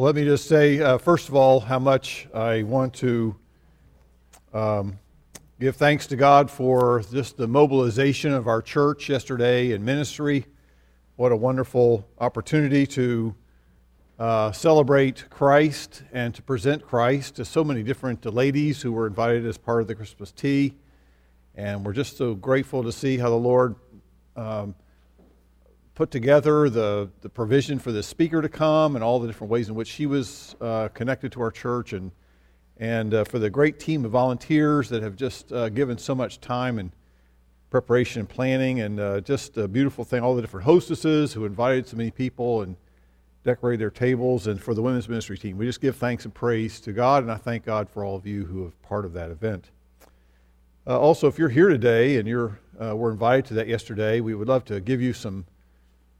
Well, let me just say, uh, first of all, how much I want to um, give thanks to God for just the mobilization of our church yesterday in ministry. What a wonderful opportunity to uh, celebrate Christ and to present Christ to so many different ladies who were invited as part of the Christmas tea. And we're just so grateful to see how the Lord. Um, put together the, the provision for the speaker to come and all the different ways in which she was uh, connected to our church and, and uh, for the great team of volunteers that have just uh, given so much time and preparation and planning and uh, just a beautiful thing. All the different hostesses who invited so many people and decorated their tables and for the women's ministry team. We just give thanks and praise to god and i thank god for all of you who have part of that event. Uh, also if you're here today and you're uh, were invited to that yesterday we would love to give you some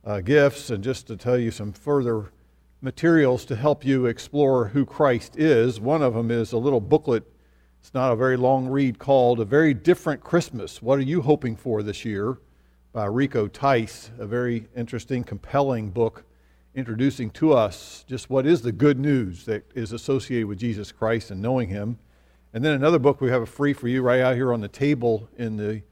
uh, gifts and just to tell you some further materials to help you explore who Christ is. One of them is a little booklet. It's not a very long read called A Very Different Christmas. What are you hoping for this year? by Rico Tice, a very interesting, compelling book introducing to us just what is the good news that is associated with Jesus Christ and knowing Him. And then another book we have free for you right out here on the table in the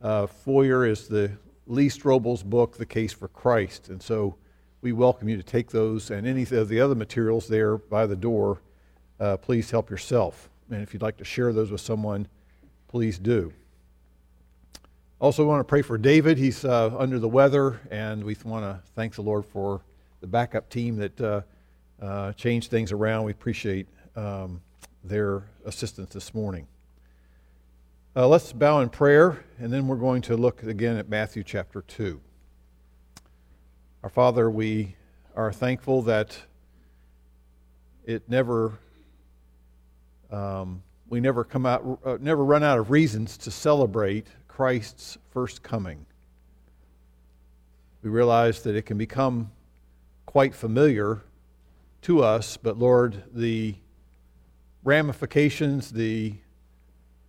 uh, foyer is the Lee Strobel's book, The Case for Christ. And so we welcome you to take those and any of the other materials there by the door. Uh, please help yourself. And if you'd like to share those with someone, please do. Also, we want to pray for David. He's uh, under the weather, and we want to thank the Lord for the backup team that uh, uh, changed things around. We appreciate um, their assistance this morning. Uh, let's bow in prayer, and then we're going to look again at Matthew chapter 2. Our Father, we are thankful that it never, um, we never come out, uh, never run out of reasons to celebrate Christ's first coming. We realize that it can become quite familiar to us, but Lord, the ramifications, the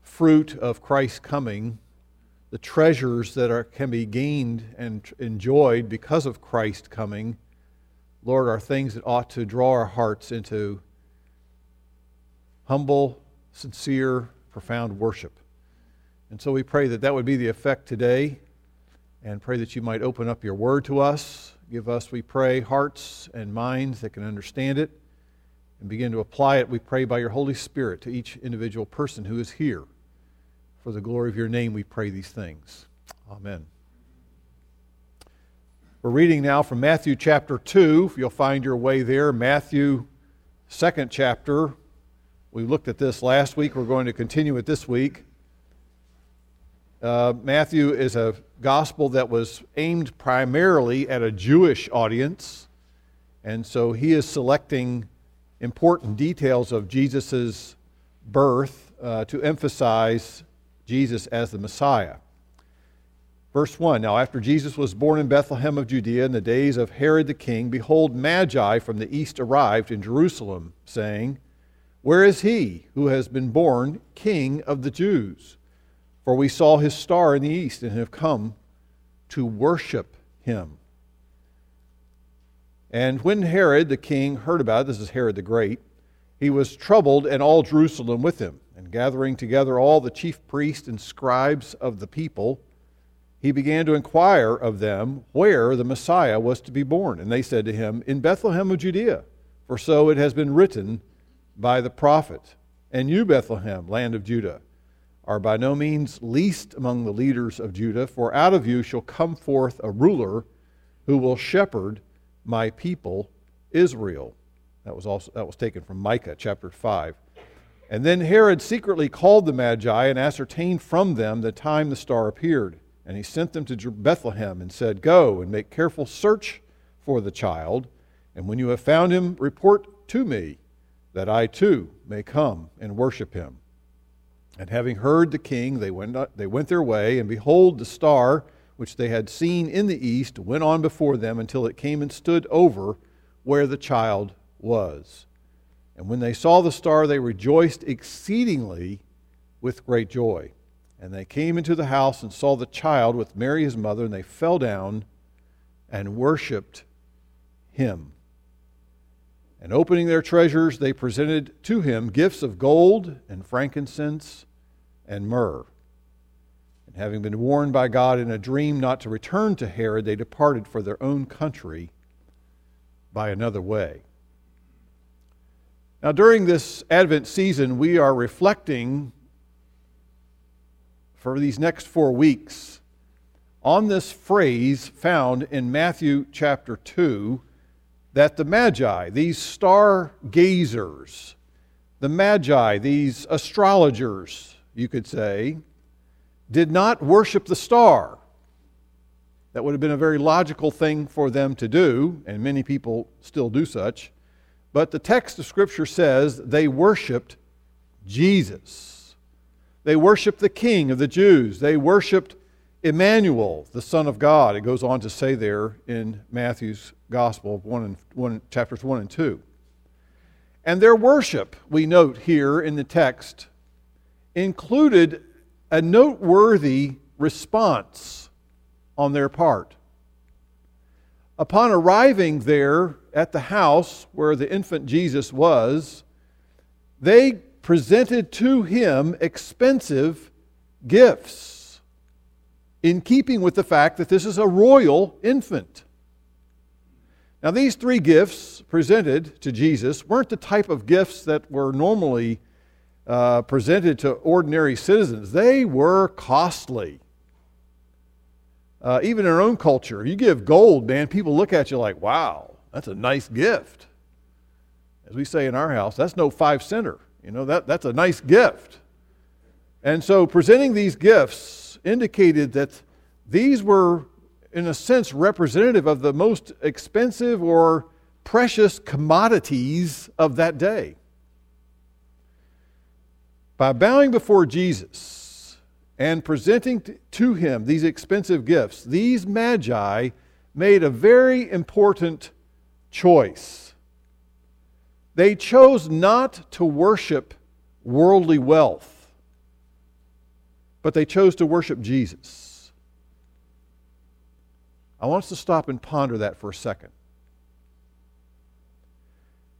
fruit of Christ's coming, the treasures that are, can be gained and enjoyed because of Christ's coming, Lord, are things that ought to draw our hearts into humble, sincere, profound worship. And so we pray that that would be the effect today and pray that you might open up your word to us. Give us, we pray, hearts and minds that can understand it and begin to apply it, we pray, by your Holy Spirit to each individual person who is here. For the glory of your name, we pray these things. Amen. We're reading now from Matthew chapter 2. If you'll find your way there, Matthew, second chapter. We looked at this last week. We're going to continue it this week. Uh, Matthew is a gospel that was aimed primarily at a Jewish audience, and so he is selecting important details of Jesus' birth uh, to emphasize Jesus as the Messiah. Verse 1 Now, after Jesus was born in Bethlehem of Judea in the days of Herod the king, behold, Magi from the east arrived in Jerusalem, saying, Where is he who has been born King of the Jews? For we saw his star in the east and have come to worship him. And when Herod the king heard about it, this is Herod the Great, he was troubled, and all Jerusalem with him. And gathering together all the chief priests and scribes of the people, he began to inquire of them where the Messiah was to be born. And they said to him, In Bethlehem of Judea, for so it has been written by the prophet. And you, Bethlehem, land of Judah, are by no means least among the leaders of Judah, for out of you shall come forth a ruler who will shepherd my people Israel. That was also that was taken from Micah chapter 5. And then Herod secretly called the Magi and ascertained from them the time the star appeared. And he sent them to Bethlehem and said, Go and make careful search for the child, and when you have found him, report to me, that I too may come and worship him. And having heard the king, they went, they went their way, and behold, the star which they had seen in the east went on before them until it came and stood over where the child was. And when they saw the star, they rejoiced exceedingly with great joy. And they came into the house and saw the child with Mary his mother, and they fell down and worshiped him. And opening their treasures, they presented to him gifts of gold and frankincense and myrrh. And having been warned by God in a dream not to return to Herod, they departed for their own country by another way. Now, during this Advent season, we are reflecting for these next four weeks on this phrase found in Matthew chapter 2 that the Magi, these star gazers, the Magi, these astrologers, you could say, did not worship the star. That would have been a very logical thing for them to do, and many people still do such. But the text of Scripture says they worshiped Jesus. They worshiped the King of the Jews. They worshiped Emmanuel, the Son of God. It goes on to say there in Matthew's Gospel, one and, one, chapters 1 and 2. And their worship, we note here in the text, included a noteworthy response on their part. Upon arriving there at the house where the infant Jesus was, they presented to him expensive gifts in keeping with the fact that this is a royal infant. Now, these three gifts presented to Jesus weren't the type of gifts that were normally uh, presented to ordinary citizens, they were costly. Uh, even in our own culture, you give gold, man, people look at you like, wow, that's a nice gift. As we say in our house, that's no five center. You know, that, that's a nice gift. And so presenting these gifts indicated that these were in a sense, representative of the most expensive or precious commodities of that day. By bowing before Jesus and presenting to him these expensive gifts, these magi made a very important choice. They chose not to worship worldly wealth, but they chose to worship Jesus. I want us to stop and ponder that for a second.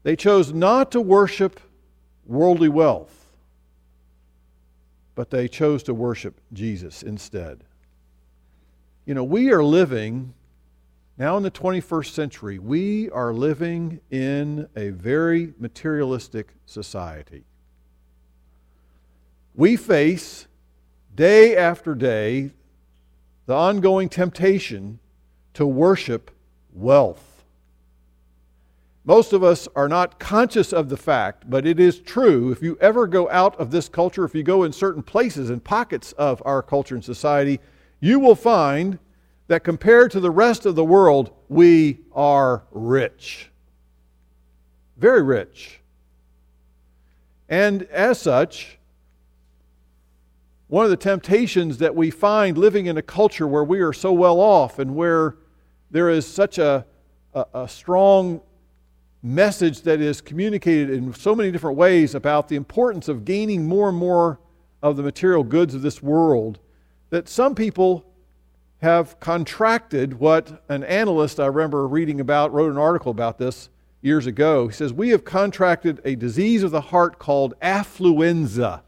They chose not to worship worldly wealth, but they chose to worship Jesus instead. You know, we are living now in the 21st century, we are living in a very materialistic society. We face day after day the ongoing temptation to worship wealth. Most of us are not conscious of the fact, but it is true. If you ever go out of this culture, if you go in certain places and pockets of our culture and society, you will find that compared to the rest of the world, we are rich. Very rich. And as such, one of the temptations that we find living in a culture where we are so well off and where there is such a, a, a strong message that is communicated in so many different ways about the importance of gaining more and more of the material goods of this world that some people have contracted what an analyst I remember reading about wrote an article about this years ago. He says, We have contracted a disease of the heart called affluenza.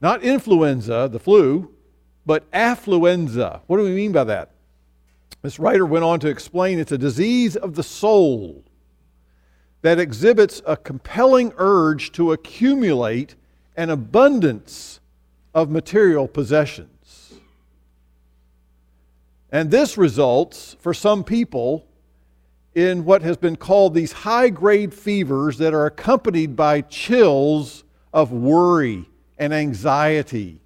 Not influenza, the flu, but affluenza. What do we mean by that? This writer went on to explain it's a disease of the soul that exhibits a compelling urge to accumulate an abundance of material possessions. And this results, for some people, in what has been called these high grade fevers that are accompanied by chills of worry and anxiety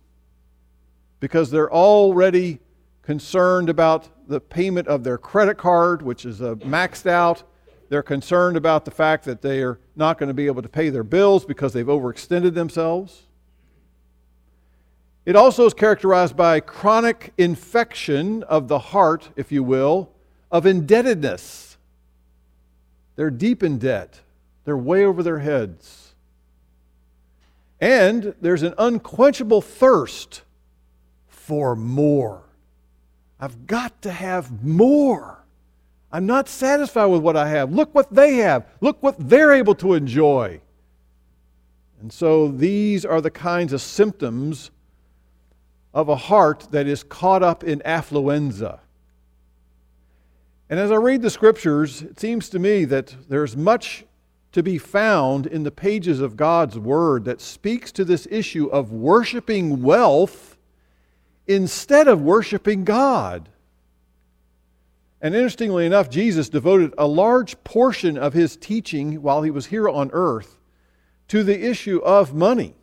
because they're already concerned about the payment of their credit card, which is uh, maxed out. They're concerned about the fact that they are not going to be able to pay their bills because they've overextended themselves. It also is characterized by chronic infection of the heart, if you will, of indebtedness. They're deep in debt, they're way over their heads. And there's an unquenchable thirst for more. I've got to have more. I'm not satisfied with what I have. Look what they have. Look what they're able to enjoy. And so these are the kinds of symptoms of a heart that is caught up in affluenza. And as I read the scriptures, it seems to me that there's much to be found in the pages of God's Word that speaks to this issue of worshiping wealth instead of worshiping God. And interestingly enough, Jesus devoted a large portion of his teaching while he was here on earth to the issue of money.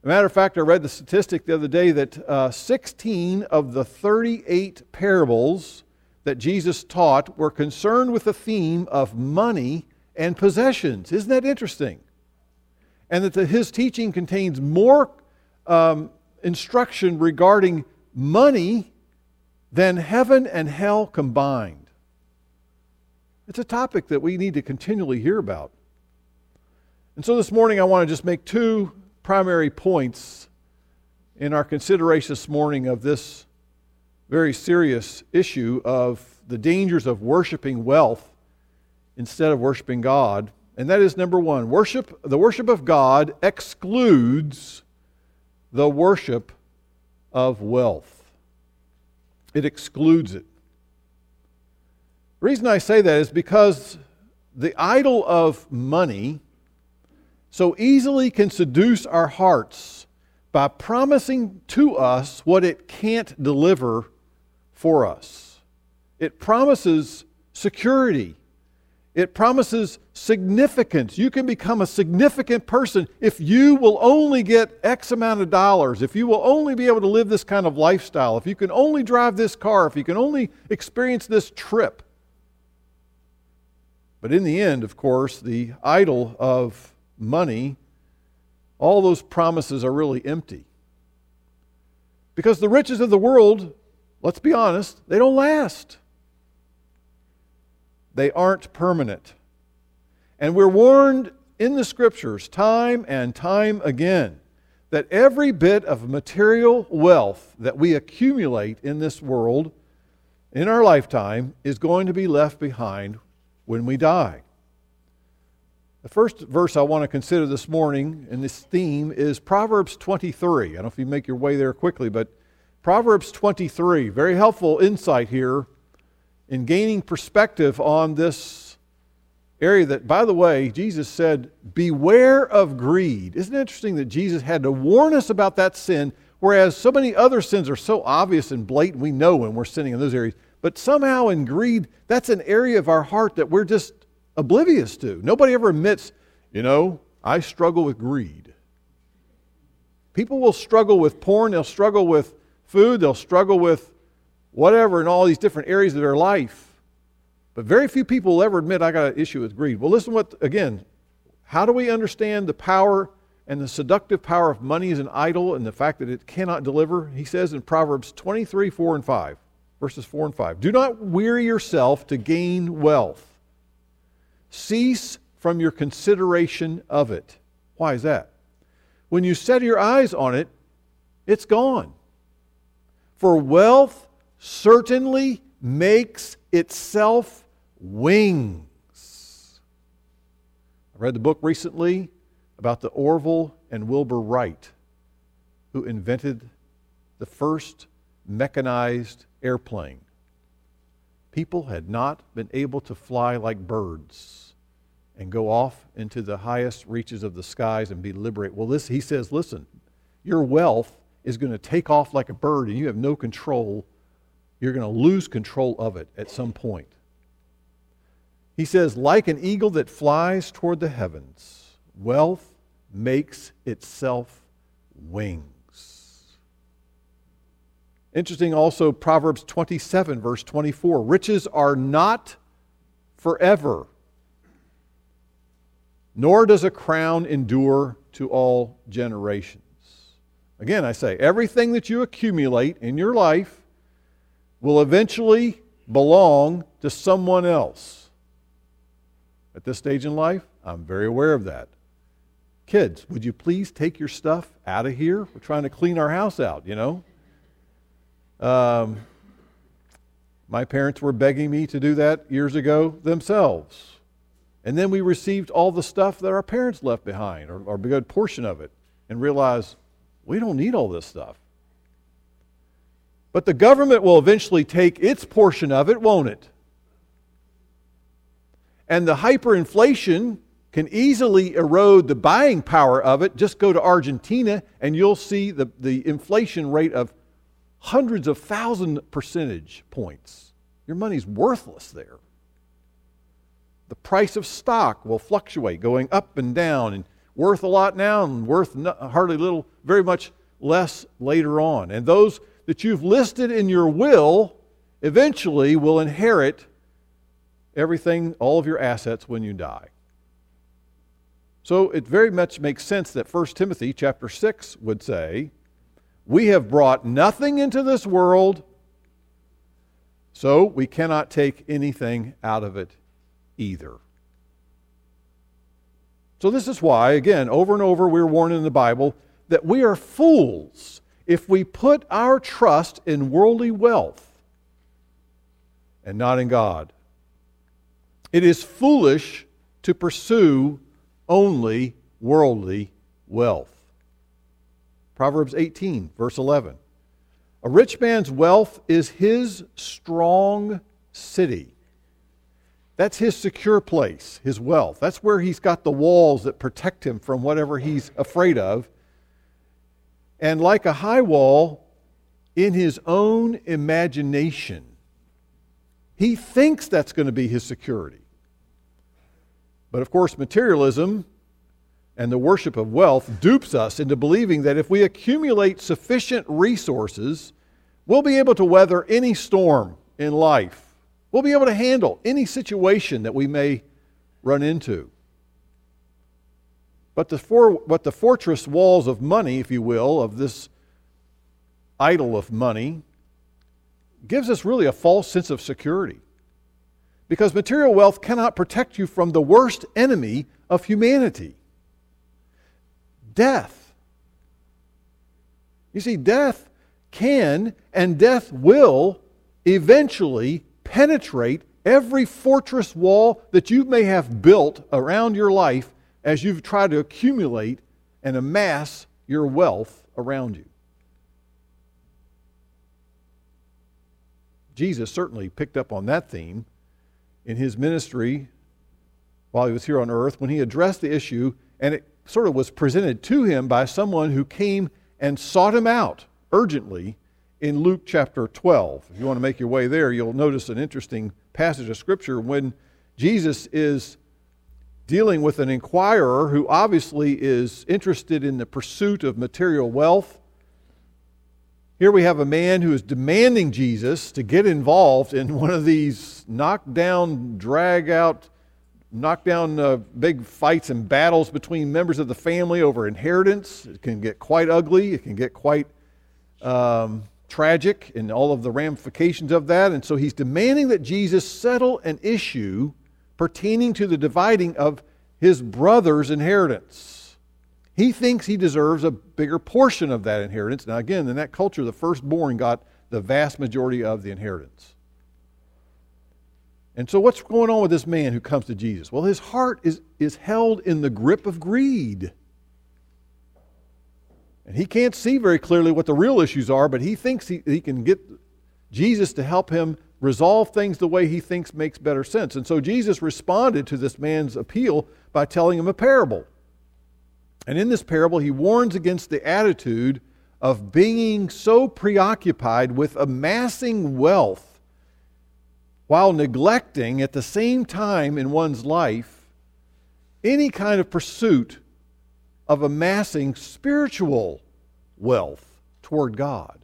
As a matter of fact, I read the statistic the other day that uh, 16 of the 38 parables that Jesus taught were concerned with the theme of money and possessions. Isn't that interesting? And that the, his teaching contains more um, instruction regarding money than heaven and hell combined. It's a topic that we need to continually hear about. And so this morning I want to just make two primary points in our consideration this morning of this very serious issue of the dangers of worshiping wealth instead of worshiping God. And that is number one worship, the worship of God excludes the worship of wealth, it excludes it. The reason I say that is because the idol of money so easily can seduce our hearts by promising to us what it can't deliver for us. It promises security. It promises significance. You can become a significant person if you will only get X amount of dollars, if you will only be able to live this kind of lifestyle, if you can only drive this car, if you can only experience this trip. But in the end, of course, the idol of money, all those promises are really empty. Because the riches of the world, let's be honest, they don't last. They aren't permanent. And we're warned in the scriptures time and time again that every bit of material wealth that we accumulate in this world in our lifetime is going to be left behind when we die. The first verse I want to consider this morning in this theme is Proverbs 23. I don't know if you make your way there quickly, but Proverbs 23, very helpful insight here in gaining perspective on this area that, by the way, Jesus said, Beware of greed. Isn't it interesting that Jesus had to warn us about that sin, whereas so many other sins are so obvious and blatant, we know when we're sinning in those areas. But somehow in greed, that's an area of our heart that we're just oblivious to. Nobody ever admits, you know, I struggle with greed. People will struggle with porn, they'll struggle with food, they'll struggle with whatever in all these different areas of their life. But very few people will ever admit, I got an issue with greed. Well, listen what, again, how do we understand the power and the seductive power of money as an idol and the fact that it cannot deliver? He says in Proverbs 23, 4 and 5, verses 4 and 5 Do not weary yourself to gain wealth Cease from your consideration of it. Why is that? When you set your eyes on it, it's gone. For wealth certainly makes itself wings. I read the book recently about the Orville and Wilbur Wright, who invented the first mechanized airplane people had not been able to fly like birds and go off into the highest reaches of the skies and be liberated. Well, this, he says, listen, your wealth is going to take off like a bird and you have no control. You're going to lose control of it at some point. He says, like an eagle that flies toward the heavens, wealth makes itself wings. Interesting also, Proverbs 27, verse 24 riches are not forever, nor does a crown endure to all generations. Again, I say, everything that you accumulate in your life will eventually belong to someone else. At this stage in life, I'm very aware of that. Kids, would you please take your stuff out of here? We're trying to clean our house out, you know? Um, My parents were begging me to do that years ago themselves. And then we received all the stuff that our parents left behind, or, or a good portion of it, and realized we don't need all this stuff. But the government will eventually take its portion of it, won't it? And the hyperinflation can easily erode the buying power of it. Just go to Argentina and you'll see the, the inflation rate of hundreds of thousand percentage points. Your money's worthless there. The price of stock will fluctuate, going up and down, and worth a lot now and worth hardly little, very much less later on. And those that you've listed in your will eventually will inherit everything, all of your assets when you die. So it very much makes sense that 1 Timothy chapter 6 would say, We have brought nothing into this world, so we cannot take anything out of it either. So, this is why, again, over and over, we're warned in the Bible that we are fools if we put our trust in worldly wealth and not in God. It is foolish to pursue only worldly wealth. Proverbs 18, verse 11. A rich man's wealth is his strong city. That's his secure place, his wealth. That's where he's got the walls that protect him from whatever he's afraid of. And like a high wall, in his own imagination, he thinks that's going to be his security. But of course, materialism and the worship of wealth dupes us into believing that if we accumulate sufficient resources, we'll be able to weather any storm in life. We'll be able to handle any situation that we may run into. But the, for, but the fortress walls of money, if you will, of this idol of money, gives us really a false sense of security. Because material wealth cannot protect you from the worst enemy of humanity death. You see, death can and death will eventually penetrate every fortress wall that you may have built around your life as you've tried to accumulate and amass your wealth around you. Jesus certainly picked up on that theme in his ministry while he was here on earth when he addressed the issue, and it sort of was presented to him by someone who came and sought him out urgently in Luke chapter 12. If you want to make your way there, you'll notice an interesting passage of Scripture when Jesus is dealing with an inquirer who obviously is interested in the pursuit of material wealth here we have a man who is demanding Jesus to get involved in one of these knockdown, drag out, knockdown uh, big fights and battles between members of the family over inheritance. It can get quite ugly, it can get quite um, tragic and all of the ramifications of that. And so he's demanding that Jesus settle an issue pertaining to the dividing of his brother's inheritance. He thinks he deserves a bigger portion of that inheritance. Now, again, in that culture, the firstborn got the vast majority of the inheritance. And so, what's going on with this man who comes to Jesus? Well, his heart is, is held in the grip of greed. And he can't see very clearly what the real issues are, but he thinks he, he can get Jesus to help him resolve things the way he thinks makes better sense. And so, Jesus responded to this man's appeal by telling him a parable. And in this parable, he warns against the attitude of being so preoccupied with amassing wealth while neglecting at the same time in one's life any kind of pursuit of amassing spiritual wealth toward God.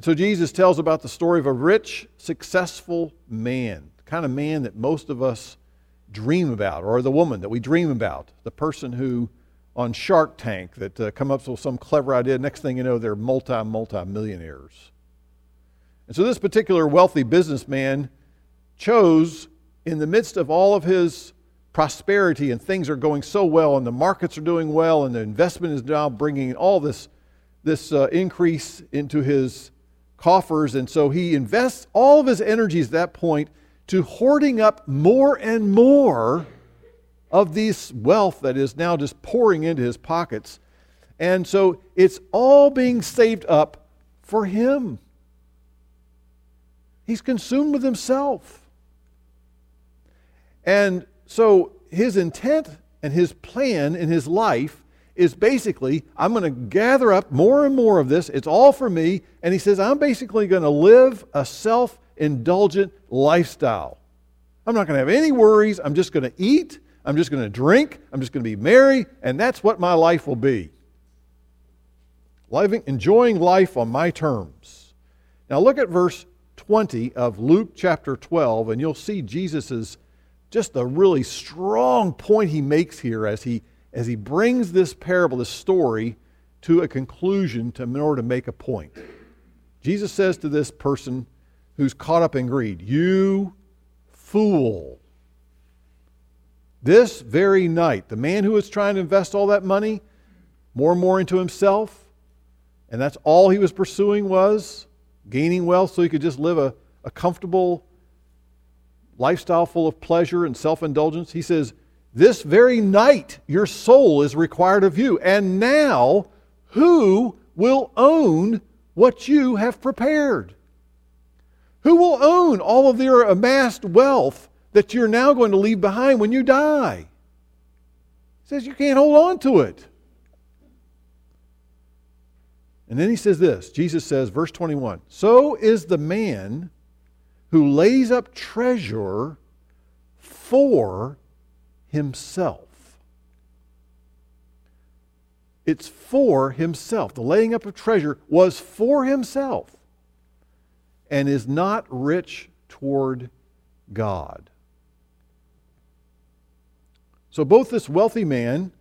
So Jesus tells about the story of a rich, successful man, the kind of man that most of us dream about, or the woman that we dream about, the person who on Shark Tank that uh, come up with some clever idea. Next thing you know, they're multi, multi millionaires. And so this particular wealthy businessman chose, in the midst of all of his prosperity and things are going so well, and the markets are doing well, and the investment is now bringing all this, this uh, increase into his coffers. And so he invests all of his energies at that point to hoarding up more and more of this wealth that is now just pouring into his pockets. And so it's all being saved up for him. He's consumed with himself. And so his intent and his plan in his life is basically I'm going to gather up more and more of this. It's all for me. And he says, I'm basically going to live a self indulgent lifestyle. I'm not going to have any worries. I'm just going to eat. I'm just going to drink. I'm just going to be merry. And that's what my life will be. Living, enjoying life on my terms. Now look at verse 20 of Luke chapter 12, and you'll see Jesus' just a really strong point he makes here as he as he brings this parable, this story, to a conclusion to, in order to make a point. Jesus says to this person who's caught up in greed, You fool. This very night, the man who was trying to invest all that money more and more into himself, and that's all he was pursuing was gaining wealth so he could just live a, a comfortable lifestyle full of pleasure and self indulgence. He says, This very night your soul is required of you. And now, who will own what you have prepared? Who will own all of your amassed wealth that you're now going to leave behind when you die? He says you can't hold on to it. And then he says this Jesus says, verse 21 So is the man who lays up treasure for himself. It's for himself. The laying up of treasure was for himself and is not rich toward God. So both this wealthy man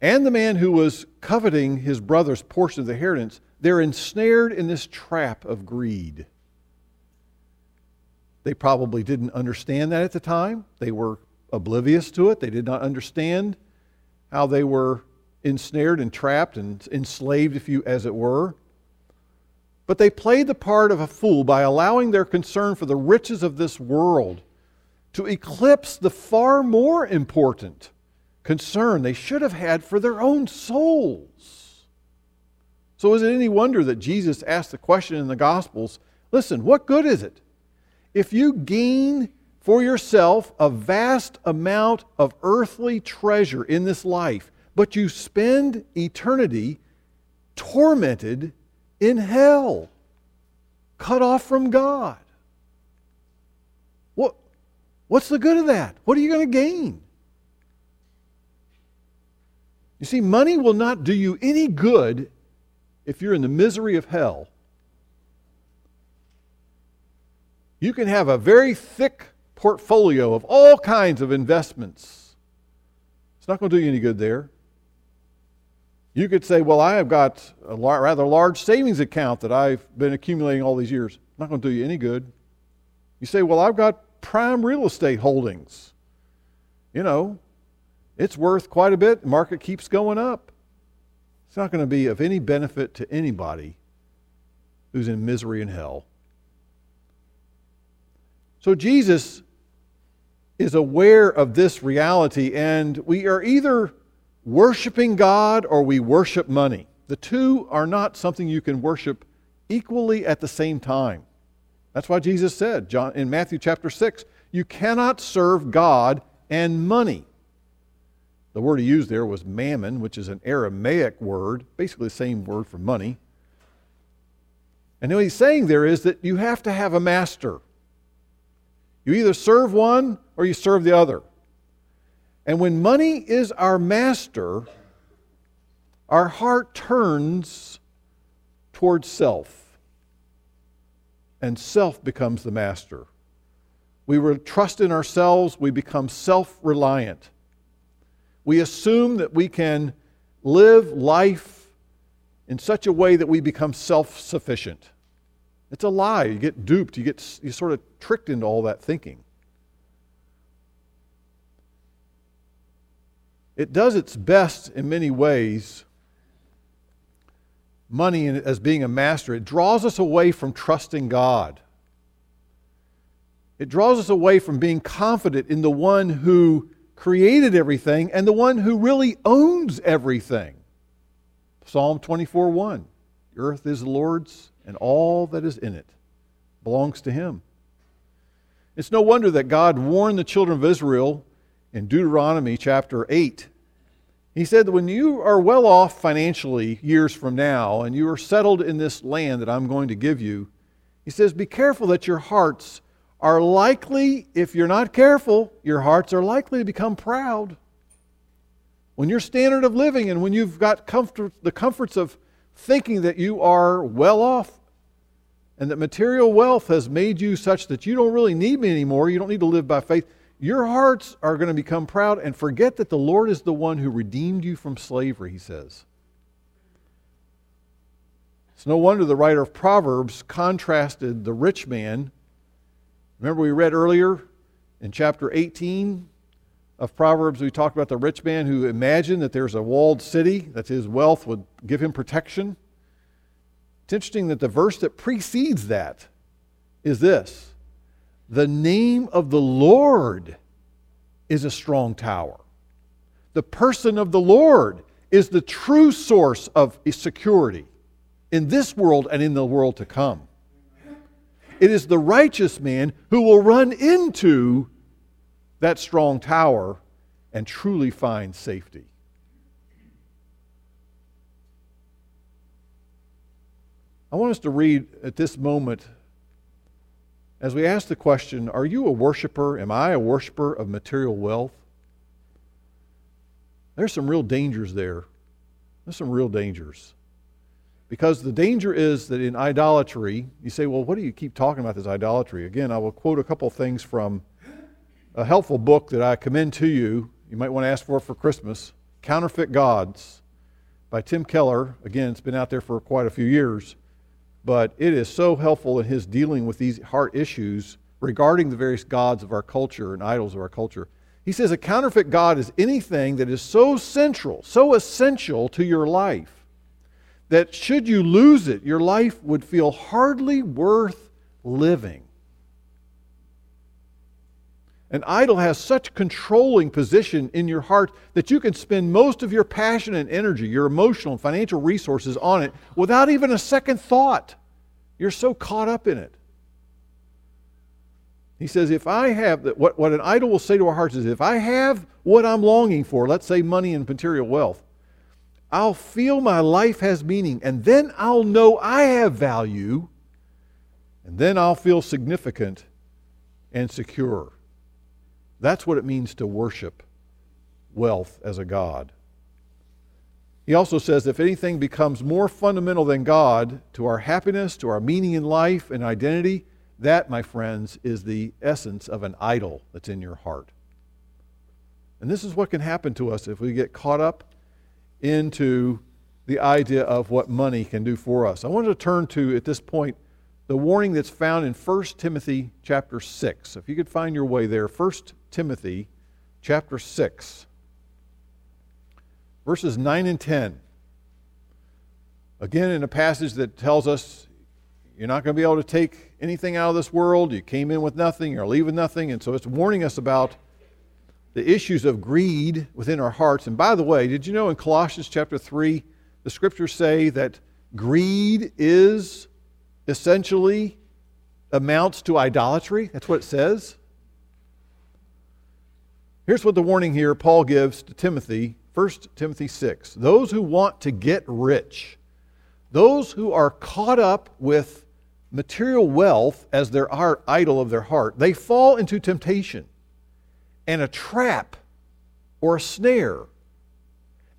and the man who was coveting his brother's portion of the inheritance, they're ensnared in this trap of greed. They probably didn't understand that at the time. They were oblivious to it. They did not understand how they were ensnared and trapped and enslaved, if you as it were. But they played the part of a fool by allowing their concern for the riches of this world to eclipse the far more important concern they should have had for their own souls. So, is it any wonder that Jesus asked the question in the Gospels listen, what good is it if you gain for yourself a vast amount of earthly treasure in this life, but you spend eternity tormented in hell, cut off from God. What, what's the good of that? What are you going to gain? You see, money will not do you any good if you're in the misery of hell. You can have a very thick portfolio of all kinds of investments. It's not going to do you any good there. You could say, well, I have got a rather large savings account that I've been accumulating all these years. Not going to do you any good. You say, well, I've got prime real estate holdings. You know, it's worth quite a bit. The market keeps going up. It's not going to be of any benefit to anybody who's in misery and hell. So Jesus is aware of this reality, and we are either worshiping God or we worship money. The two are not something you can worship equally at the same time. That's why Jesus said John, in Matthew chapter 6 you cannot serve God and money. The word he used there was mammon, which is an Aramaic word, basically the same word for money. And what he's saying there is that you have to have a master. You either serve one or you serve the other. And when money is our master, our heart turns towards self. And self becomes the master. We trust in ourselves, we become self reliant. We assume that we can live life in such a way that we become self sufficient. It's a lie. You get duped, you get you sort of tricked into all that thinking. It does its best in many ways money as being a master, it draws us away from trusting God. It draws us away from being confident in the one who created everything and the one who really owns everything. Psalm 24 1 The earth is the Lord's and all that is in it belongs to him. It's no wonder that God warned the children of Israel in Deuteronomy chapter 8. He said that when you are well off financially years from now and you are settled in this land that I'm going to give you, he says, Be careful that your hearts are likely, if you're not careful, your hearts are likely to become proud. When your standard of living and when you've got comfort, the comforts of thinking that you are well off and that material wealth has made you such that you don't really need me anymore, you don't need to live by faith, your hearts are going to become proud and forget that the Lord is the one who redeemed you from slavery, he says. It's no wonder the writer of Proverbs contrasted the rich man. Remember, we read earlier in chapter 18 of Proverbs, we talked about the rich man who imagined that there's a walled city, that his wealth would give him protection. It's interesting that the verse that precedes that is this The name of the Lord is a strong tower. The person of the Lord is the true source of security in this world and in the world to come. It is the righteous man who will run into that strong tower and truly find safety. I want us to read at this moment as we ask the question Are you a worshiper? Am I a worshiper of material wealth? There's some real dangers there. There's some real dangers. Because the danger is that in idolatry, you say, well, what do you keep talking about this idolatry? Again, I will quote a couple things from a helpful book that I commend to you. You might want to ask for it for Christmas Counterfeit Gods by Tim Keller. Again, it's been out there for quite a few years but it is so helpful in his dealing with these heart issues regarding the various gods of our culture and idols of our culture. He says a counterfeit God is anything that is so central, so essential to your life, that should you lose it, your life would feel hardly worth living. An idol has such controlling position in your heart that you can spend most of your passion and energy, your emotional and financial resources on it without even a second thought. You're so caught up in it. He says, if I have, what, what an idol will say to our hearts is, if I have what I'm longing for, let's say money and material wealth, I'll feel my life has meaning, and then I'll know I have value, and then I'll feel significant and secure. That's what it means to worship wealth as a God. He also says if anything becomes more fundamental than God to our happiness, to our meaning in life and identity, that, my friends, is the essence of an idol that's in your heart. And this is what can happen to us if we get caught up into the idea of what money can do for us. I wanted to turn to, at this point, the warning that's found in 1 Timothy chapter 6. If you could find your way there, 1 Timothy chapter 6, verses 9 and 10. Again, in a passage that tells us you're not going to be able to take anything out of this world. You came in with nothing, you're leaving nothing. And so it's warning us about the issues of greed within our hearts. And by the way, did you know in Colossians chapter 3, the scriptures say that greed is essentially amounts to idolatry? That's what it says. Here's what the warning here Paul gives to Timothy, 1 Timothy 6. Those who want to get rich, those who are caught up with material wealth as their idol of their heart, they fall into temptation and a trap or a snare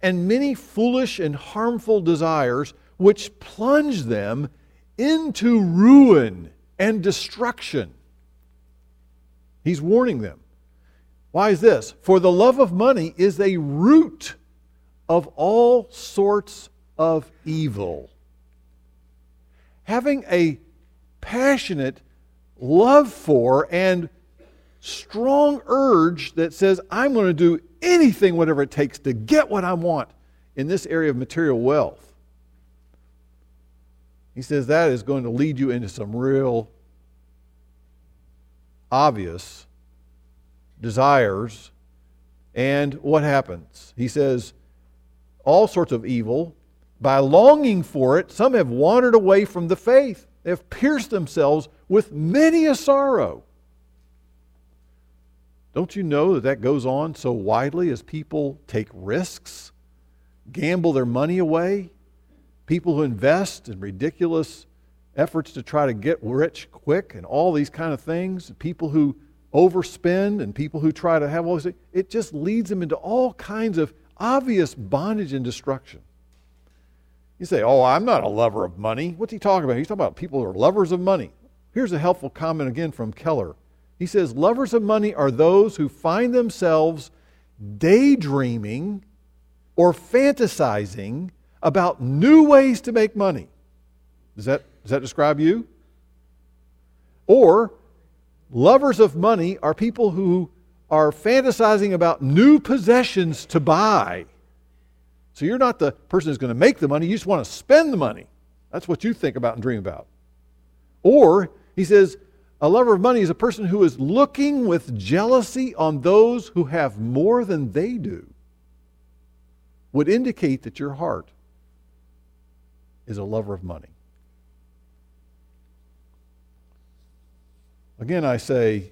and many foolish and harmful desires which plunge them into ruin and destruction. He's warning them. Why is this? For the love of money is a root of all sorts of evil. Having a passionate love for and strong urge that says, I'm going to do anything, whatever it takes, to get what I want in this area of material wealth. He says that is going to lead you into some real obvious desires. And what happens? He says, all sorts of evil. By longing for it, some have wandered away from the faith. They have pierced themselves with many a sorrow. Don't you know that that goes on so widely as people take risks, gamble their money away, people who invest in ridiculous efforts to try to get rich quick and all these kind of things, people who overspend and people who try to have all these things, it just leads them into all kinds of obvious bondage and destruction. You say, Oh, I'm not a lover of money. What's he talking about? He's talking about people who are lovers of money. Here's a helpful comment again from Keller. He says, Lovers of money are those who find themselves daydreaming or fantasizing about new ways to make money. Does that, does that describe you? Or lovers of money are people who are fantasizing about new possessions to buy. So you're not the person who's going to make the money, you just want to spend the money. That's what you think about and dream about. Or, he says, a lover of money is a person who is looking with jealousy on those who have more than they do. Would indicate that your heart is a lover of money. Again, I say,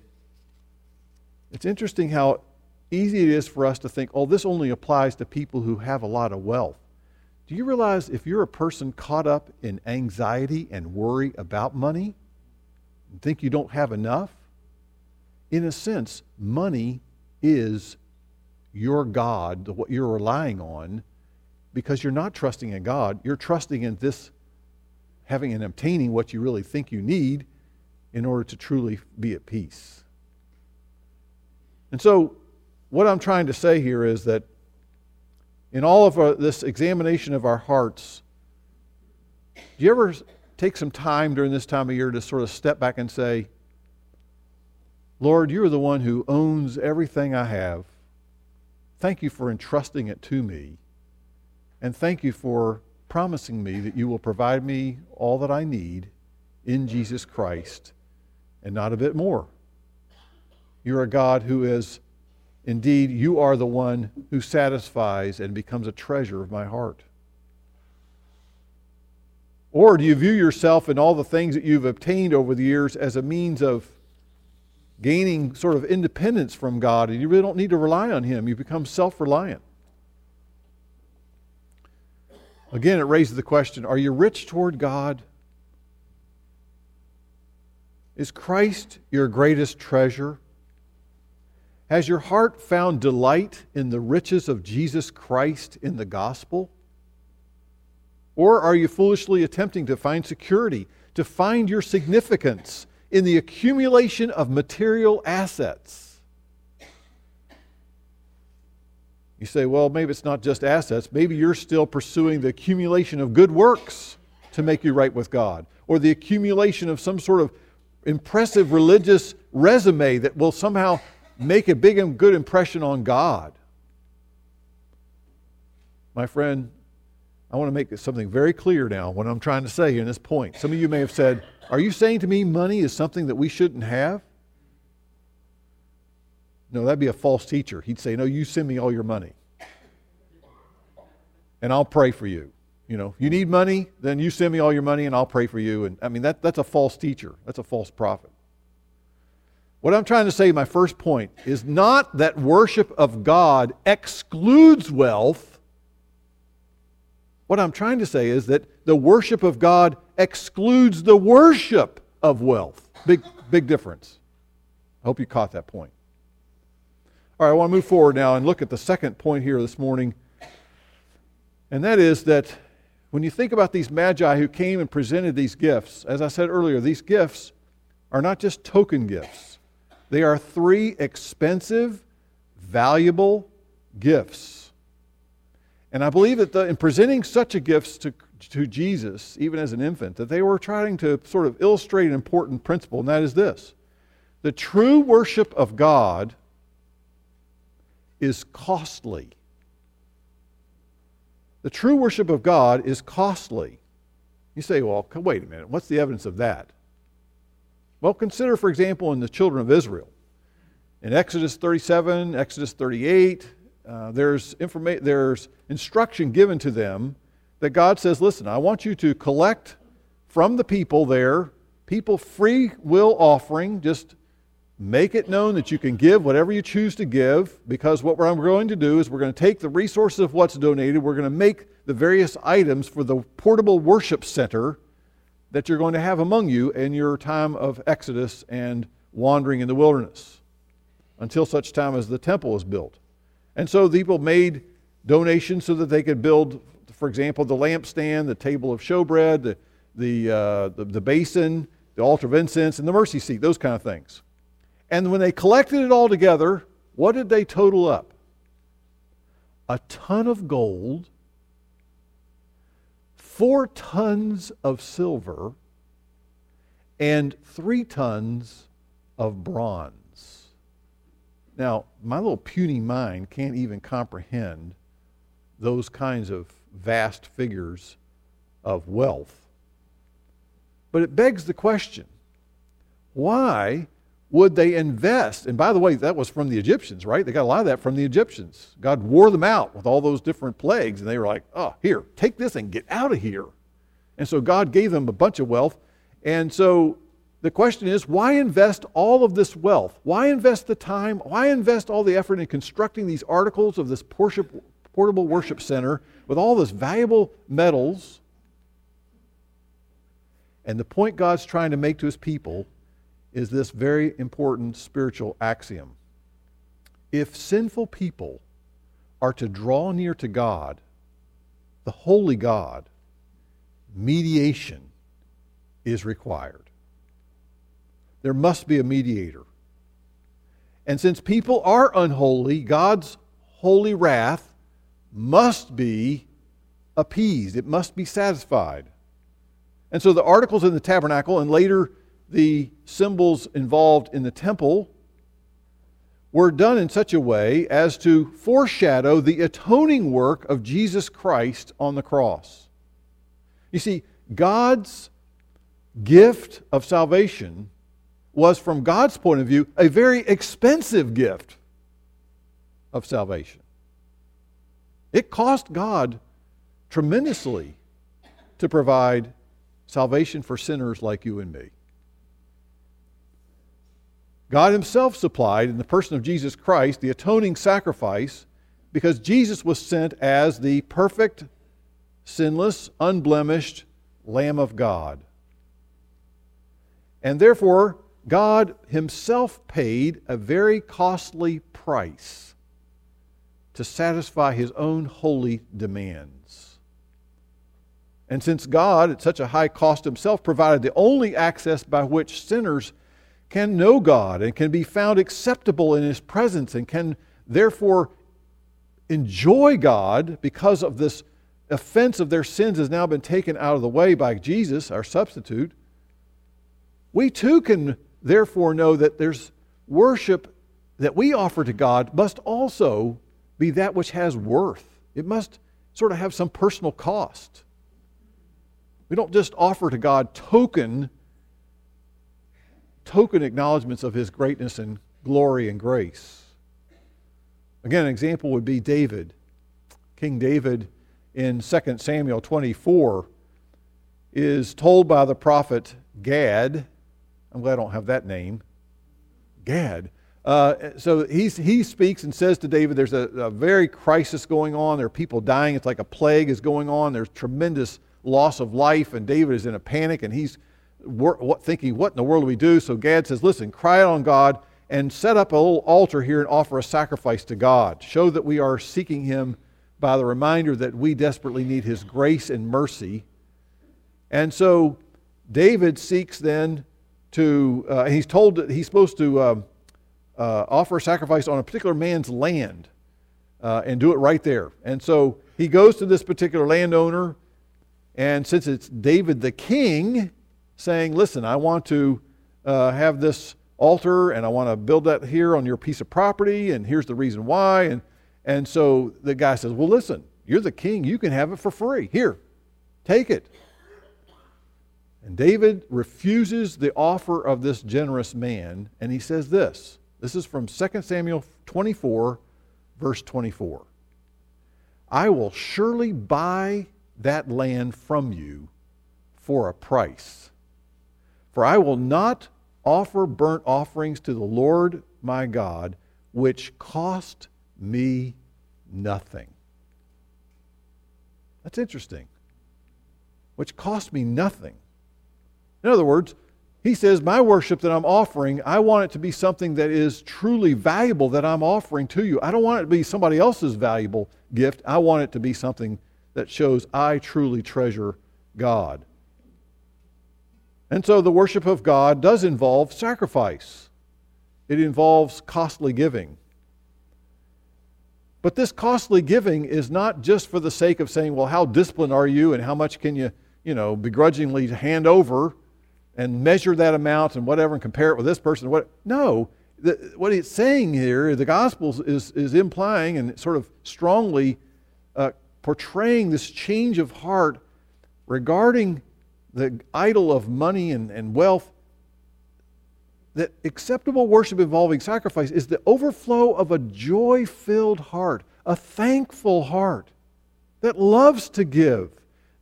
it's interesting how easy it is for us to think, oh, this only applies to people who have a lot of wealth. Do you realize if you're a person caught up in anxiety and worry about money, and think you don't have enough, in a sense, money is your God, what you're relying on, because you're not trusting in God. You're trusting in this, having and obtaining what you really think you need in order to truly be at peace. And so, what I'm trying to say here is that in all of our, this examination of our hearts, do you ever take some time during this time of year to sort of step back and say, Lord, you're the one who owns everything I have. Thank you for entrusting it to me. And thank you for promising me that you will provide me all that I need in Jesus Christ and not a bit more. You're a God who is, indeed, you are the one who satisfies and becomes a treasure of my heart. Or do you view yourself and all the things that you've obtained over the years as a means of gaining sort of independence from God and you really don't need to rely on Him? You become self reliant. Again, it raises the question are you rich toward God? Is Christ your greatest treasure? Has your heart found delight in the riches of Jesus Christ in the gospel? Or are you foolishly attempting to find security, to find your significance in the accumulation of material assets? You say, well, maybe it's not just assets. Maybe you're still pursuing the accumulation of good works to make you right with God, or the accumulation of some sort of impressive religious resume that will somehow make a big and good impression on God. My friend, I want to make something very clear now what I'm trying to say in this point. Some of you may have said, Are you saying to me money is something that we shouldn't have? No, that'd be a false teacher. He'd say, No, you send me all your money. And I'll pray for you. You know, you need money, then you send me all your money and I'll pray for you. And I mean, that, that's a false teacher. That's a false prophet. What I'm trying to say, my first point, is not that worship of God excludes wealth. What I'm trying to say is that the worship of God excludes the worship of wealth. Big, big difference. I hope you caught that point. All right, I want to move forward now and look at the second point here this morning. And that is that when you think about these magi who came and presented these gifts, as I said earlier, these gifts are not just token gifts, they are three expensive, valuable gifts. And I believe that the, in presenting such a gift to, to Jesus, even as an infant, that they were trying to sort of illustrate an important principle, and that is this the true worship of God is costly. The true worship of God is costly. You say, well, wait a minute, what's the evidence of that? Well, consider, for example, in the children of Israel. In Exodus 37, Exodus 38, uh, there's, informa- there's instruction given to them that God says, listen, I want you to collect from the people there, people free will offering, just make it known that you can give whatever you choose to give, because what we're going to do is we're going to take the resources of what's donated, we're going to make the various items for the portable worship center that you're going to have among you in your time of exodus and wandering in the wilderness until such time as the temple is built. And so the people made donations so that they could build, for example, the lampstand, the table of showbread, the, the, uh, the, the basin, the altar of incense, and the mercy seat, those kind of things. And when they collected it all together, what did they total up? A ton of gold four tons of silver and three tons of bronze. Now, my little puny mind can't even comprehend those kinds of vast figures of wealth. But it begs the question why would they invest? And by the way, that was from the Egyptians, right? They got a lot of that from the Egyptians. God wore them out with all those different plagues, and they were like, oh, here, take this and get out of here. And so God gave them a bunch of wealth. And so the question is, why invest all of this wealth? Why invest the time? Why invest all the effort in constructing these articles of this portable worship center with all this valuable metals? And the point God's trying to make to his people is this very important spiritual axiom. If sinful people are to draw near to God, the holy God, mediation is required. There must be a mediator. And since people are unholy, God's holy wrath must be appeased, it must be satisfied. And so the articles in the tabernacle and later the symbols involved in the temple were done in such a way as to foreshadow the atoning work of Jesus Christ on the cross. You see, God's gift of salvation was, from God's point of view, a very expensive gift of salvation. It cost God tremendously to provide salvation for sinners like you and me. God Himself supplied, in the person of Jesus Christ, the atoning sacrifice because Jesus was sent as the perfect, sinless, unblemished Lamb of God. And therefore, God Himself paid a very costly price to satisfy His own holy demands. And since God, at such a high cost Himself, provided the only access by which sinners can know God and can be found acceptable in His presence and can therefore enjoy God because of this offense of their sins has now been taken out of the way by Jesus, our substitute, we too can therefore know that there's worship that we offer to God must also be that which has worth. It must sort of have some personal cost. We don't just offer to God token token acknowledgments of his greatness and glory and grace. Again, an example would be David. King David in 2 Samuel 24 is told by the prophet Gad. I'm glad I don't have that name. Gad. Uh, so he's, he speaks and says to David, There's a, a very crisis going on. There are people dying. It's like a plague is going on. There's tremendous loss of life, and David is in a panic, and he's thinking, what in the world do we do? So Gad says, listen, cry out on God and set up a little altar here and offer a sacrifice to God. Show that we are seeking Him by the reminder that we desperately need His grace and mercy. And so David seeks then to, uh, he's told that he's supposed to uh, uh, offer a sacrifice on a particular man's land uh, and do it right there. And so he goes to this particular landowner, and since it's David the king, saying, Listen, I want to uh, have this altar and I want to build that here on your piece of property, and here's the reason why. And, and so the guy says, Well, listen, you're the king. You can have it for free. Here, take it. And David refuses the offer of this generous man, and he says this. This is from 2 Samuel 24, verse 24. I will surely buy that land from you for a price. For I will not offer burnt offerings to the Lord my God, which cost me nothing. That's interesting. Which cost me nothing. In other words, he says, My worship that I'm offering, I want it to be something that is truly valuable that I'm offering to you. I don't want it to be somebody else's valuable gift. I want it to be something that shows I truly treasure God. And so the worship of God does involve sacrifice, it involves costly giving. But this costly giving is not just for the sake of saying, well, how disciplined are you and how much can you, you know, begrudgingly hand over and measure that amount and whatever and compare it with this person. What? No. The, what it's saying here, the gospel is, is implying and sort of strongly uh, portraying this change of heart regarding the idol of money and, and wealth. That acceptable worship involving sacrifice is the overflow of a joy filled heart, a thankful heart that loves to give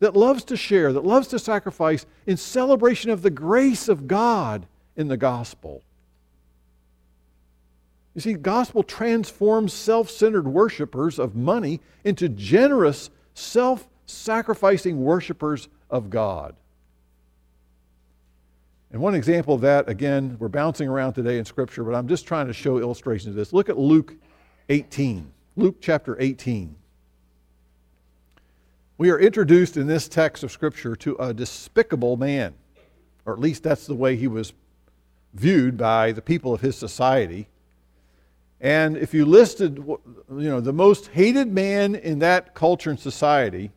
that loves to share, that loves to sacrifice in celebration of the grace of God in the gospel. You see, gospel transforms self centered worshipers of money into generous, self sacrificing worshipers of God. And one example of that, again, we're bouncing around today in Scripture, but I'm just trying to show illustrations of this. Look at Luke 18. Luke chapter 18. We are introduced in this text of Scripture to a despicable man, or at least that's the way he was viewed by the people of his society. And if you listed, you know, the most hated man in that culture and society,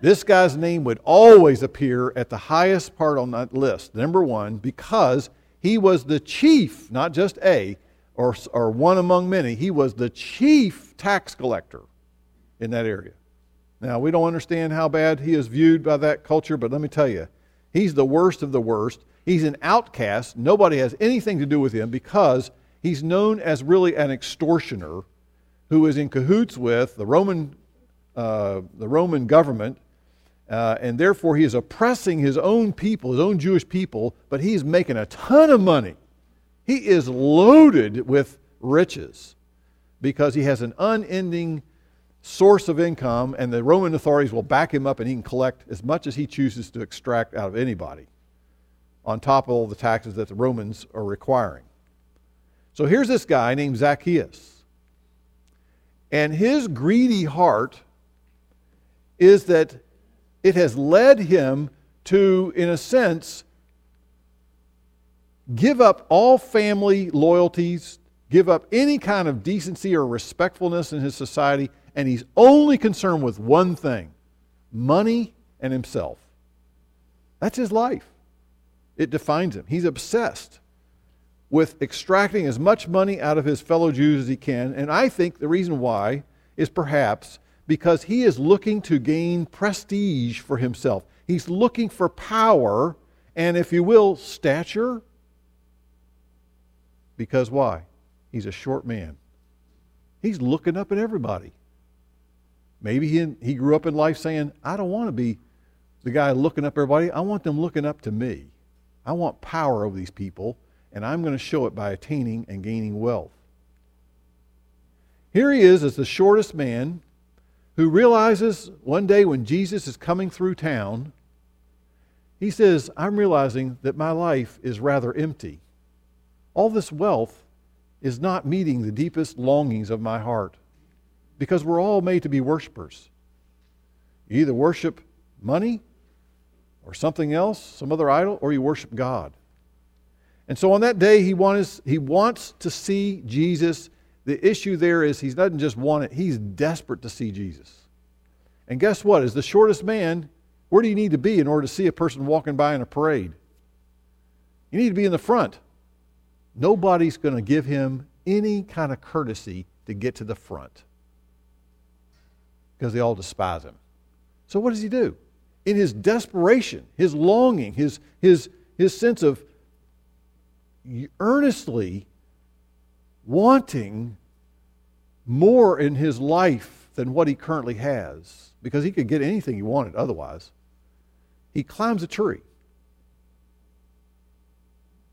this guy's name would always appear at the highest part on that list, number one, because he was the chief, not just a, or, or one among many, he was the chief tax collector in that area. Now, we don't understand how bad he is viewed by that culture, but let me tell you, he's the worst of the worst. He's an outcast. Nobody has anything to do with him because he's known as really an extortioner who is in cahoots with the Roman, uh, the Roman government, uh, and therefore he is oppressing his own people, his own Jewish people, but he's making a ton of money. He is loaded with riches because he has an unending source of income, and the Roman authorities will back him up and he can collect as much as he chooses to extract out of anybody, on top of all the taxes that the Romans are requiring. So here's this guy named Zacchaeus. And his greedy heart is that it has led him to, in a sense, give up all family loyalties, give up any kind of decency or respectfulness in his society, and he's only concerned with one thing money and himself. That's his life. It defines him. He's obsessed with extracting as much money out of his fellow Jews as he can. And I think the reason why is perhaps because he is looking to gain prestige for himself. He's looking for power and, if you will, stature. Because why? He's a short man. He's looking up at everybody. Maybe he, he grew up in life saying, I don't want to be the guy looking up everybody. I want them looking up to me. I want power over these people, and I'm going to show it by attaining and gaining wealth. Here he is as the shortest man who realizes one day when Jesus is coming through town, he says, I'm realizing that my life is rather empty. All this wealth is not meeting the deepest longings of my heart because we're all made to be worshipers. You either worship money or something else, some other idol, or you worship God. And so on that day, he wants, he wants to see Jesus. The issue there is he doesn't just want it, he's desperate to see Jesus. And guess what? As the shortest man, where do you need to be in order to see a person walking by in a parade? You need to be in the front. Nobody's going to give him any kind of courtesy to get to the front because they all despise him. So what does he do? in his desperation, his longing, his, his, his sense of earnestly wanting more in his life than what he currently has, because he could get anything he wanted otherwise, he climbs a tree.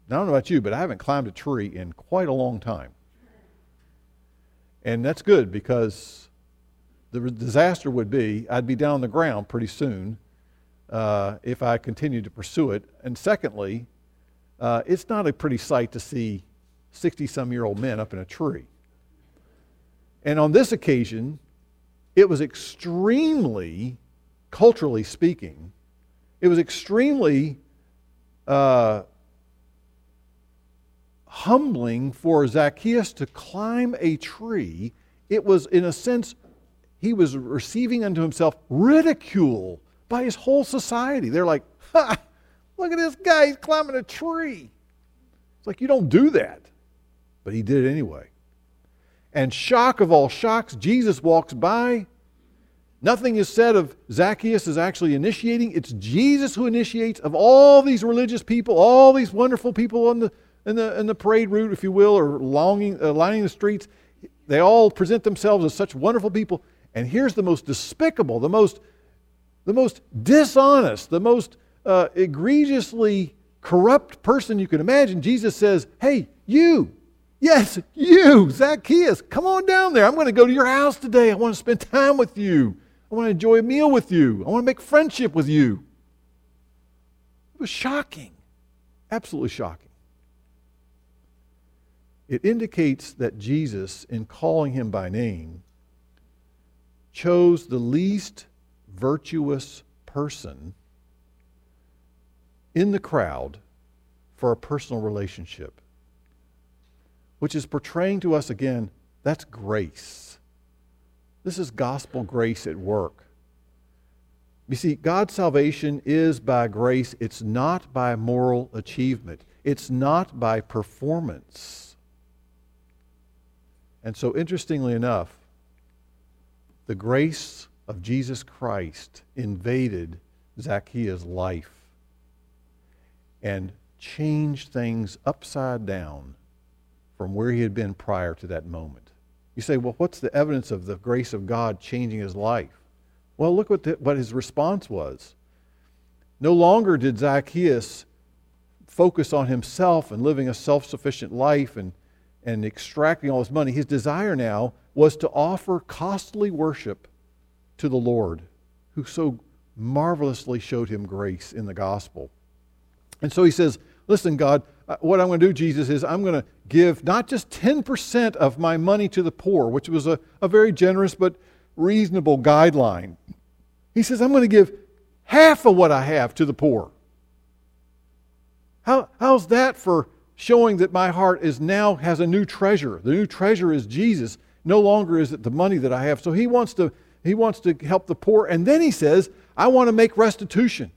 Now, I don't know about you, but I haven't climbed a tree in quite a long time. And that's good because the disaster would be I'd be down on the ground pretty soon uh, if I continued to pursue it. And secondly, uh, it's not a pretty sight to see 60 some year old men up in a tree. And on this occasion, it was extremely, culturally speaking, it was extremely uh, humbling for Zacchaeus to climb a tree. It was, in a sense, he was receiving unto himself ridicule by his whole society. They're like, ha, look at this guy, he's climbing a tree. It's like, you don't do that. But he did it anyway. And shock of all shocks, Jesus walks by. Nothing is said of Zacchaeus is actually initiating. It's Jesus who initiates of all these religious people, all these wonderful people on the in the, in the parade route, if you will, or longing, uh, lining the streets. They all present themselves as such wonderful people. And here's the most despicable, the most, the most dishonest, the most uh, egregiously corrupt person you can imagine. Jesus says, Hey, you, yes, you, Zacchaeus, come on down there. I'm going to go to your house today. I want to spend time with you. I want to enjoy a meal with you. I want to make friendship with you. It was shocking, absolutely shocking. It indicates that Jesus, in calling him by name, chose the least virtuous person in the crowd for a personal relationship, which is portraying to us again that's grace. This is gospel grace at work. You see, God's salvation is by grace, it's not by moral achievement, it's not by performance. And so, interestingly enough, the grace of Jesus Christ invaded Zacchaeus' life and changed things upside down from where he had been prior to that moment. You say, well, what's the evidence of the grace of God changing his life? Well, look what, the, what his response was. No longer did Zacchaeus focus on himself and living a self sufficient life and and extracting all his money, his desire now was to offer costly worship to the Lord, who so marvelously showed him grace in the gospel. And so he says, Listen, God, uh, what I'm going to do, Jesus, is I'm going to give not just 10% of my money to the poor, which was a, a very generous but reasonable guideline. He says, I'm going to give half of what I have to the poor. How, how's that for showing that my heart is now has a new treasure. The new treasure is Jesus. No longer is it the money that I have. So he wants to he wants to help the poor and then he says, I want to make restitution.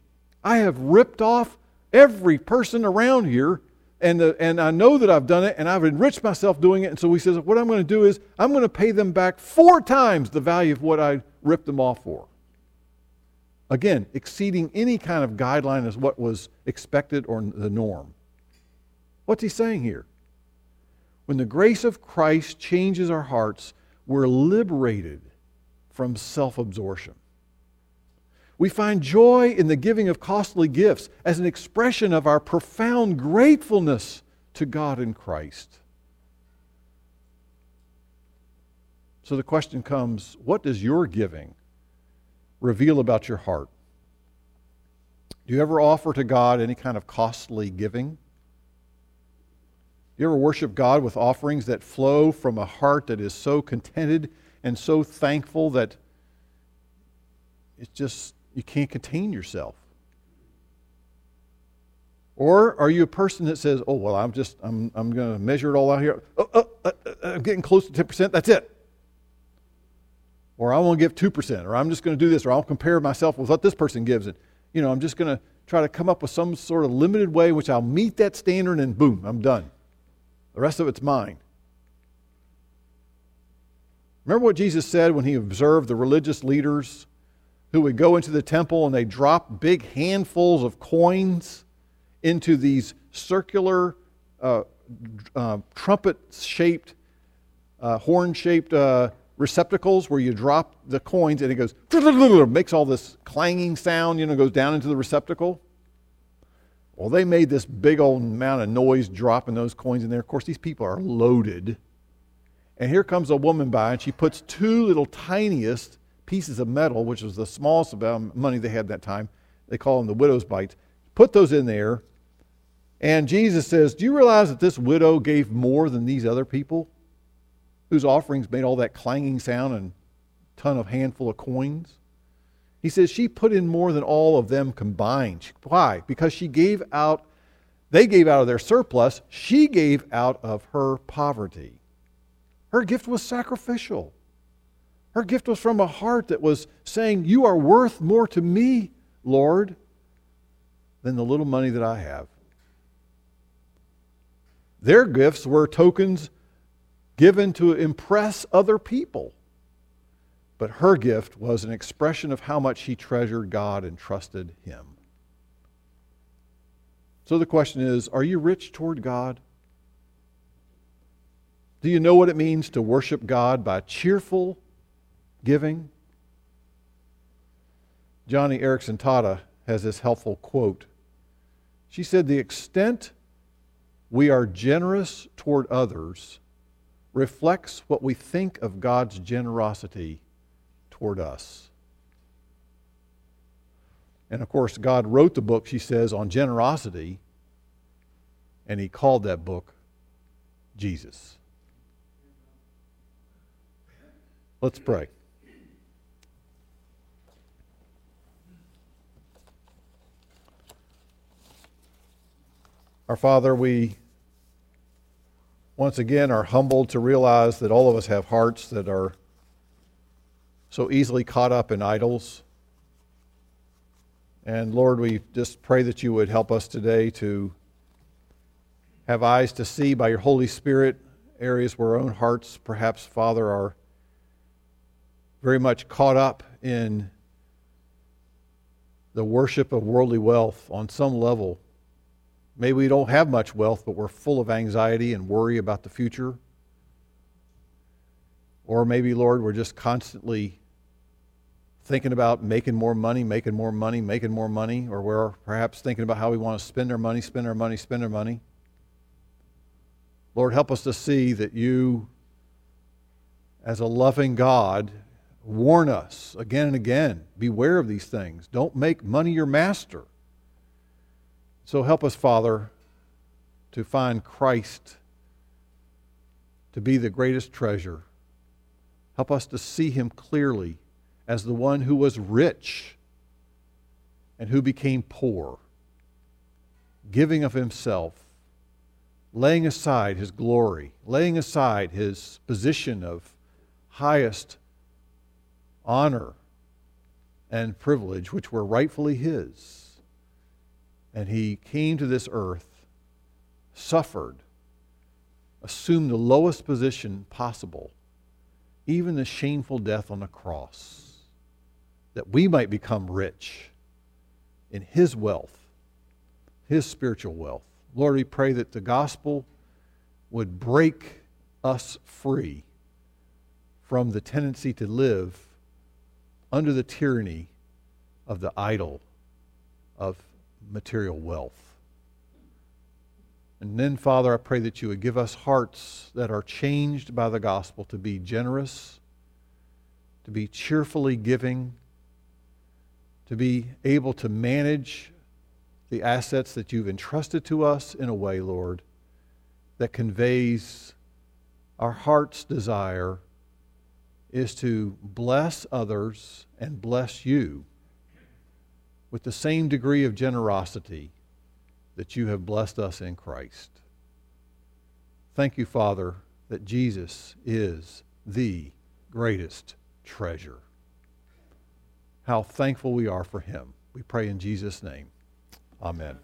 I have ripped off every person around here and, uh, and I know that I've done it and I've enriched myself doing it. And so he says, What I'm going to do is I'm going to pay them back four times the value of what I ripped them off for. Again, exceeding any kind of guideline as what was expected or the norm. What's he saying here? When the grace of Christ changes our hearts, we're liberated from self absorption. We find joy in the giving of costly gifts as an expression of our profound gratefulness to God in Christ. So the question comes what does your giving reveal about your heart? Do you ever offer to God any kind of costly giving? Do you ever worship God with offerings that flow from a heart that is so contented and so thankful that it's just, you can't contain yourself? Or are you a person that says, oh, well, I'm just, I'm, I'm going to measure it all out here. Oh, oh, uh, uh, I'm getting close to 10%, that's it. Or I won't give 2%, or I'm just going to do this, or I'll compare myself with what this person gives. And, you know, I'm just going to try to come up with some sort of limited way in which I'll meet that standard and boom, I'm done. The rest of it's mine. Remember what Jesus said when he observed the religious leaders who would go into the temple and they drop big handfuls of coins into these circular uh, uh, trumpet shaped, uh, horn shaped uh, receptacles where you drop the coins and it goes, makes all this clanging sound, you know, goes down into the receptacle. Well, they made this big old amount of noise dropping those coins in there. Of course, these people are loaded. And here comes a woman by, and she puts two little tiniest pieces of metal, which was the smallest amount of money they had that time. They call them the widow's bites. Put those in there. And Jesus says, Do you realize that this widow gave more than these other people? whose offerings made all that clanging sound and ton of handful of coins. He says she put in more than all of them combined. Why? Because she gave out, they gave out of their surplus, she gave out of her poverty. Her gift was sacrificial. Her gift was from a heart that was saying, You are worth more to me, Lord, than the little money that I have. Their gifts were tokens given to impress other people. But her gift was an expression of how much she treasured God and trusted Him. So the question is are you rich toward God? Do you know what it means to worship God by cheerful giving? Joni Eareckson Tada has this helpful quote. She said, The extent we are generous toward others reflects what we think of God's generosity toward us. And of course, God wrote the book, she says, on generosity, and he called that book Jesus. Let's pray. Our Father, we once again are humbled to realize that all of us have hearts that are so easily caught up in idols. And Lord, we just pray that you would help us today to have eyes to see by your Holy Spirit areas where our own hearts, perhaps, Father, are very much caught up in the worship of worldly wealth on some level. Maybe we don't have much wealth, but we're full of anxiety and worry about the future. Or maybe, Lord, we're just constantly thinking about making more money, making more money, making more money, or we're perhaps thinking about how we want to spend our money, spend our money, spend our money. Lord, help us to see that you, as a loving God, warn us again and again beware of these things. Don't make money your master. So help us, Father, to find Christ to be the greatest treasure. Help us to see him clearly as the one who was rich and who became poor, giving of himself, laying aside his glory, laying aside his position of highest honor and privilege, which were rightfully his and he came to this earth, suffered, assumed the lowest position possible, even the shameful death on the cross, that we might become rich in his wealth, his spiritual wealth. Lord, we pray that the gospel would break us free from the tendency to live under the tyranny of the idol of material wealth. And then, Father, I pray that you would give us hearts that are changed by the gospel to be generous, to be cheerfully giving, to be able to manage the assets that you've entrusted to us in a way, Lord, that conveys our heart's desire is to bless others and bless you with the same degree of generosity that you have blessed us in Christ. Thank you, Father, that Jesus is the greatest treasure. How thankful we are for him. We pray in Jesus' name. Amen.